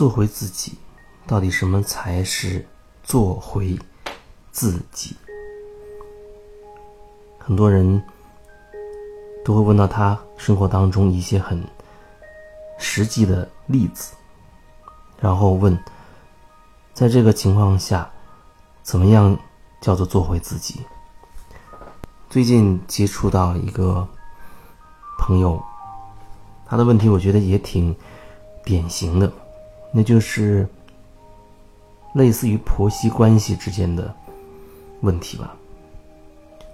做回自己，到底什么才是做回自己？很多人都会问到他生活当中一些很实际的例子，然后问，在这个情况下，怎么样叫做做回自己？最近接触到一个朋友，他的问题我觉得也挺典型的，那就是类似于婆媳关系之间的问题吧。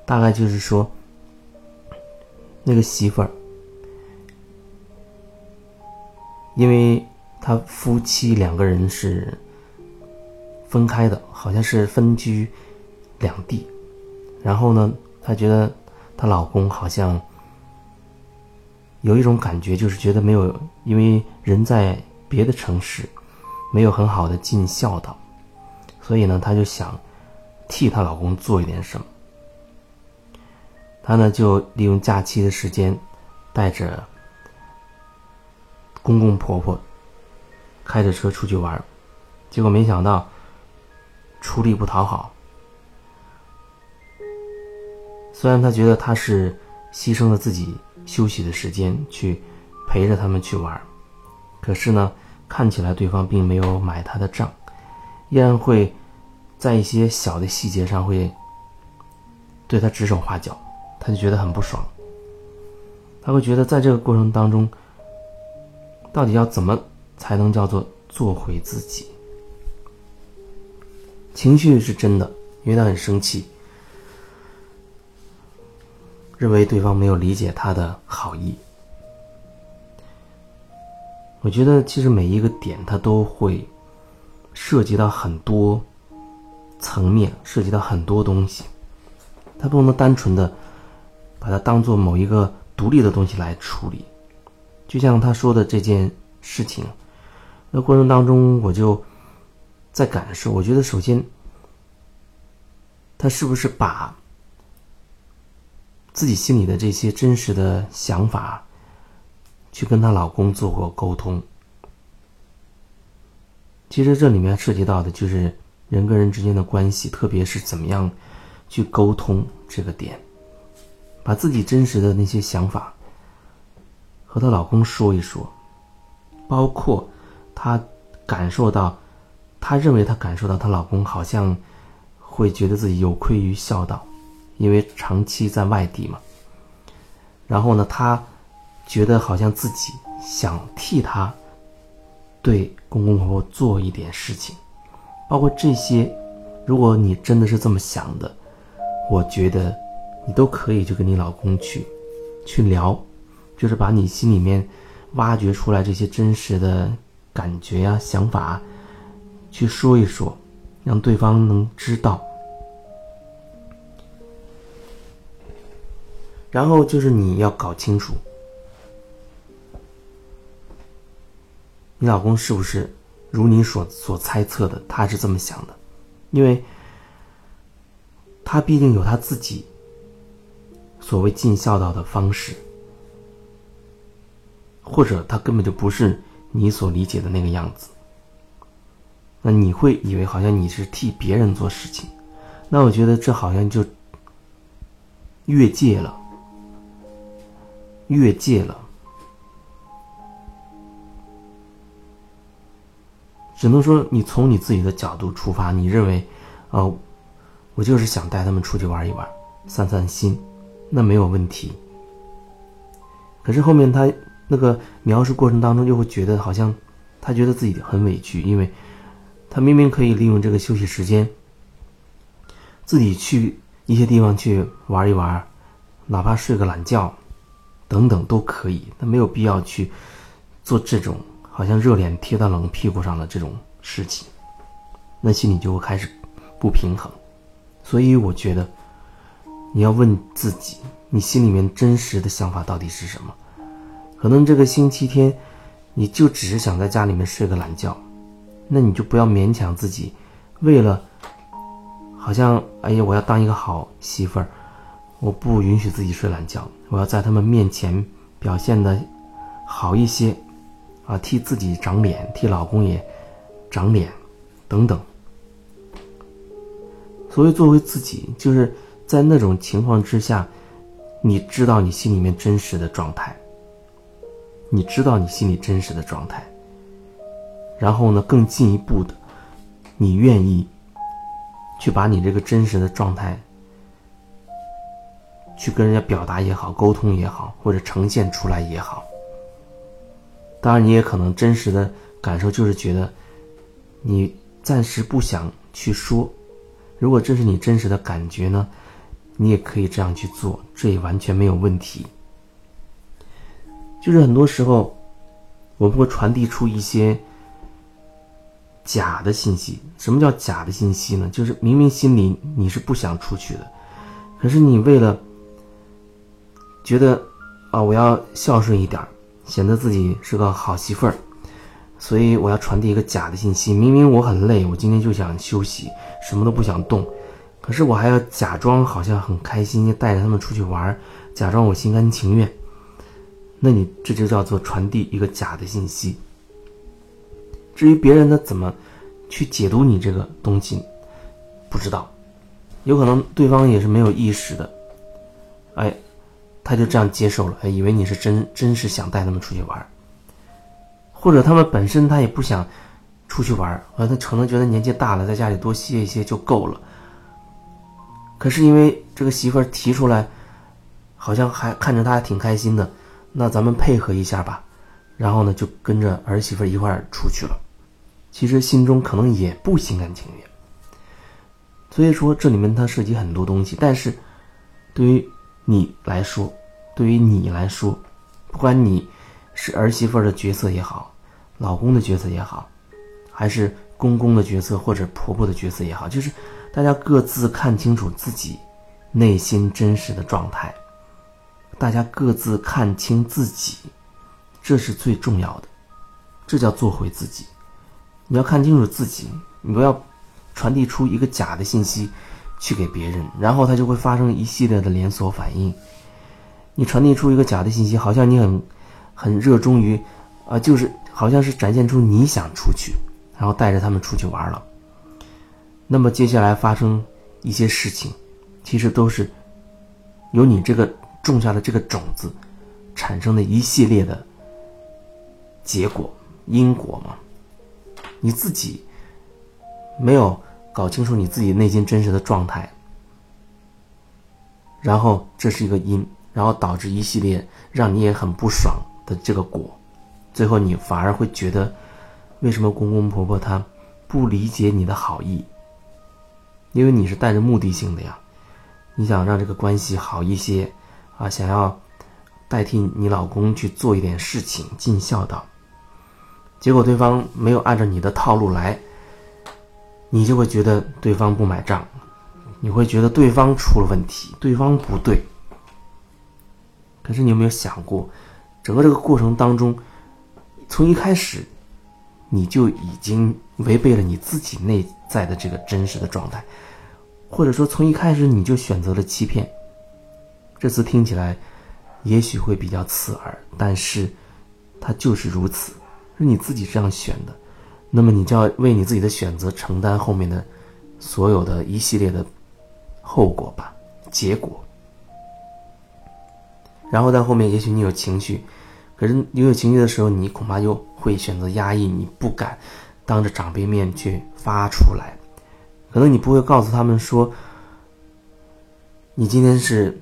大概就是说，那个媳妇儿，因为他夫妻两个人是分开的，好像是分居两地，然后呢。她觉得她老公好像有一种感觉，就是觉得没有，因为人在别的城市，没有很好的尽孝道，所以呢，她就想替她老公做一点什么。她呢就利用假期的时间，带着公公婆婆开着车出去玩，结果没想到出力不讨好。虽然他觉得他是牺牲了自己休息的时间去陪着他们去玩，可是呢，看起来对方并没有买他的账，依然会在一些小的细节上会对他指手画脚，他就觉得很不爽。他会觉得在这个过程当中，到底要怎么才能叫做做回自己？情绪是真的，因为他很生气。认为对方没有理解他的好意，我觉得其实每一个点它都会涉及到很多层面，涉及到很多东西，它不能单纯的把它当做某一个独立的东西来处理。就像他说的这件事情，那过程当中我就在感受，我觉得首先他是不是把。自己心里的这些真实的想法，去跟她老公做过沟通。其实这里面涉及到的就是人跟人之间的关系，特别是怎么样去沟通这个点，把自己真实的那些想法和她老公说一说，包括她感受到，她认为她感受到她老公好像会觉得自己有愧于孝道。因为长期在外地嘛，然后呢，她觉得好像自己想替他对公公婆婆做一点事情，包括这些，如果你真的是这么想的，我觉得你都可以去跟你老公去去聊，就是把你心里面挖掘出来这些真实的感觉呀、想法去说一说，让对方能知道。然后就是你要搞清楚，你老公是不是如你所所猜测的，他是这么想的，因为他毕竟有他自己所谓尽孝道的方式，或者他根本就不是你所理解的那个样子。那你会以为好像你是替别人做事情，那我觉得这好像就越界了。越界了，只能说你从你自己的角度出发，你认为，哦，我就是想带他们出去玩一玩，散散心，那没有问题。可是后面他那个描述过程当中，就会觉得好像他觉得自己很委屈，因为他明明可以利用这个休息时间，自己去一些地方去玩一玩，哪怕睡个懒觉。等等都可以，他没有必要去做这种好像热脸贴到冷屁股上的这种事情，那心里就会开始不平衡。所以我觉得你要问自己，你心里面真实的想法到底是什么？可能这个星期天你就只是想在家里面睡个懒觉，那你就不要勉强自己，为了好像哎呀我要当一个好媳妇儿。我不允许自己睡懒觉，我要在他们面前表现的好一些，啊，替自己长脸，替老公也长脸等等。所以，作为自己，就是在那种情况之下，你知道你心里面真实的状态，你知道你心里真实的状态，然后呢，更进一步的，你愿意去把你这个真实的状态。去跟人家表达也好，沟通也好，或者呈现出来也好。当然，你也可能真实的感受就是觉得，你暂时不想去说。如果这是你真实的感觉呢，你也可以这样去做，这也完全没有问题。就是很多时候，我们会传递出一些假的信息。什么叫假的信息呢？就是明明心里你是不想出去的，可是你为了。觉得，啊，我要孝顺一点儿显得自己是个好媳妇儿，所以我要传递一个假的信息。明明我很累，我今天就想休息，什么都不想动，可是我还要假装好像很开心，带着他们出去玩，假装我心甘情愿。那你这就叫做传递一个假的信息。至于别人呢，怎么去解读你这个东西，不知道，有可能对方也是没有意识的，哎。他就这样接受了，以为你是真真是想带他们出去玩或者他们本身他也不想出去玩呃，他可能觉得年纪大了，在家里多歇一歇就够了。可是因为这个媳妇提出来，好像还看着他还挺开心的，那咱们配合一下吧，然后呢就跟着儿媳妇一块儿出去了，其实心中可能也不心甘情愿。所以说这里面它涉及很多东西，但是对于。你来说，对于你来说，不管你是儿媳妇的角色也好，老公的角色也好，还是公公的角色或者婆婆的角色也好，就是大家各自看清楚自己内心真实的状态，大家各自看清自己，这是最重要的，这叫做回自己。你要看清楚自己，你不要传递出一个假的信息。去给别人，然后他就会发生一系列的连锁反应。你传递出一个假的信息，好像你很很热衷于，啊，就是好像是展现出你想出去，然后带着他们出去玩了。那么接下来发生一些事情，其实都是由你这个种下的这个种子产生的一系列的结果因果嘛。你自己没有。搞清楚你自己内心真实的状态，然后这是一个因，然后导致一系列让你也很不爽的这个果，最后你反而会觉得，为什么公公婆婆他不理解你的好意？因为你是带着目的性的呀，你想让这个关系好一些啊，想要代替你老公去做一点事情，尽孝道，结果对方没有按照你的套路来。你就会觉得对方不买账，你会觉得对方出了问题，对方不对。可是你有没有想过，整个这个过程当中，从一开始你就已经违背了你自己内在的这个真实的状态，或者说从一开始你就选择了欺骗。这次听起来也许会比较刺耳，但是它就是如此，是你自己这样选的。那么你就要为你自己的选择承担后面的所有的一系列的后果吧，结果。然后在后面，也许你有情绪，可是你有情绪的时候，你恐怕又会选择压抑，你不敢当着长辈面去发出来。可能你不会告诉他们说，你今天是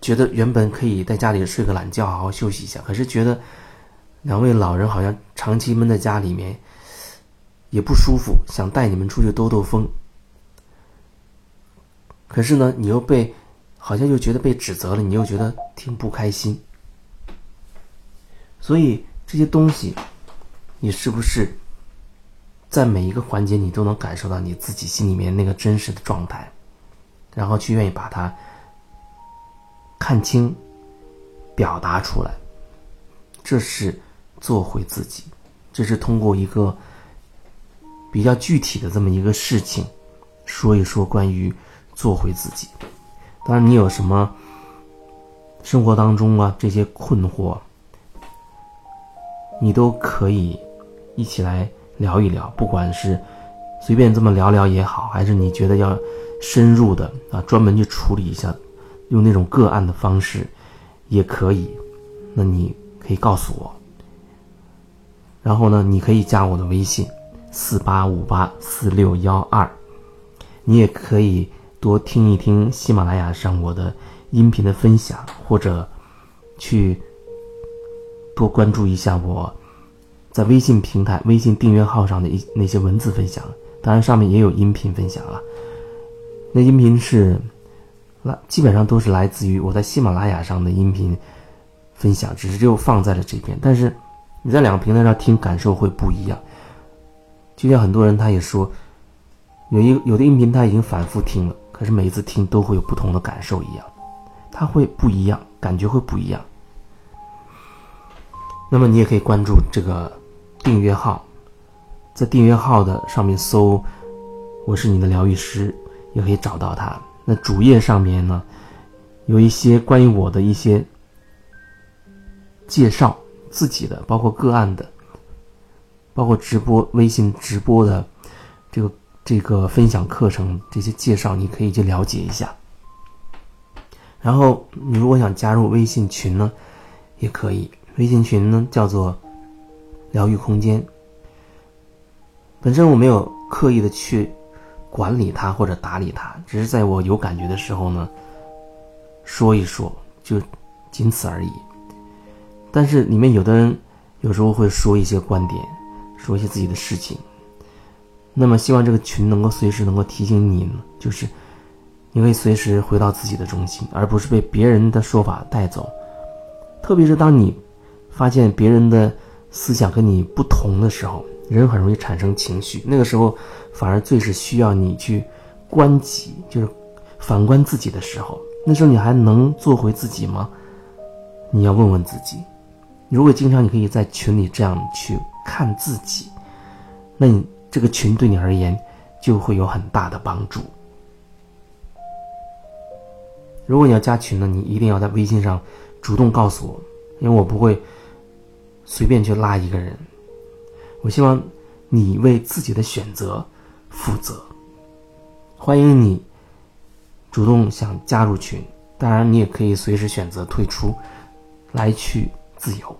觉得原本可以在家里睡个懒觉，好好休息一下，可是觉得两位老人好像长期闷在家里面。也不舒服，想带你们出去兜兜风。可是呢，你又被，好像又觉得被指责了，你又觉得挺不开心。所以这些东西，你是不是在每一个环节你都能感受到你自己心里面那个真实的状态，然后去愿意把它看清、表达出来？这是做回自己，这是通过一个。比较具体的这么一个事情，说一说关于做回自己。当然，你有什么生活当中啊这些困惑，你都可以一起来聊一聊，不管是随便这么聊聊也好，还是你觉得要深入的啊，专门去处理一下，用那种个案的方式也可以。那你可以告诉我。然后呢，你可以加我的微信四八五八四六幺二，你也可以多听一听喜马拉雅上我的音频的分享，或者去多关注一下我在微信平台、微信订阅号上的一那些文字分享。当然，上面也有音频分享了。那音频是来基本上都是来自于我在喜马拉雅上的音频分享，只是就放在了这边，但是。你在两个平台上听，感受会不一样。就像很多人他也说，有一有的音频他已经反复听了，可是每一次听都会有不同的感受一样，他会不一样，感觉会不一样。那么你也可以关注这个订阅号，在订阅号的上面搜“我是你的疗愈师”，也可以找到他。那主页上面呢，有一些关于我的一些介绍。自己的，包括个案的，包括直播、微信直播的这个这个分享课程这些介绍，你可以去了解一下。然后你如果想加入微信群呢，也可以。微信群呢叫做“疗愈空间”。本身我没有刻意的去管理它或者打理它，只是在我有感觉的时候呢，说一说，就仅此而已。但是里面有的人有时候会说一些观点，说一些自己的事情。那么希望这个群能够随时能够提醒你，就是你可以随时回到自己的中心，而不是被别人的说法带走。特别是当你发现别人的思想跟你不同的时候，人很容易产生情绪。那个时候反而最是需要你去观己，就是反观自己的时候。那时候你还能做回自己吗？你要问问自己。如果经常你可以在群里这样去看自己，那你这个群对你而言就会有很大的帮助。如果你要加群呢，你一定要在微信上主动告诉我，因为我不会随便去拉一个人。我希望你为自己的选择负责。欢迎你主动想加入群，当然你也可以随时选择退出，来去。自由。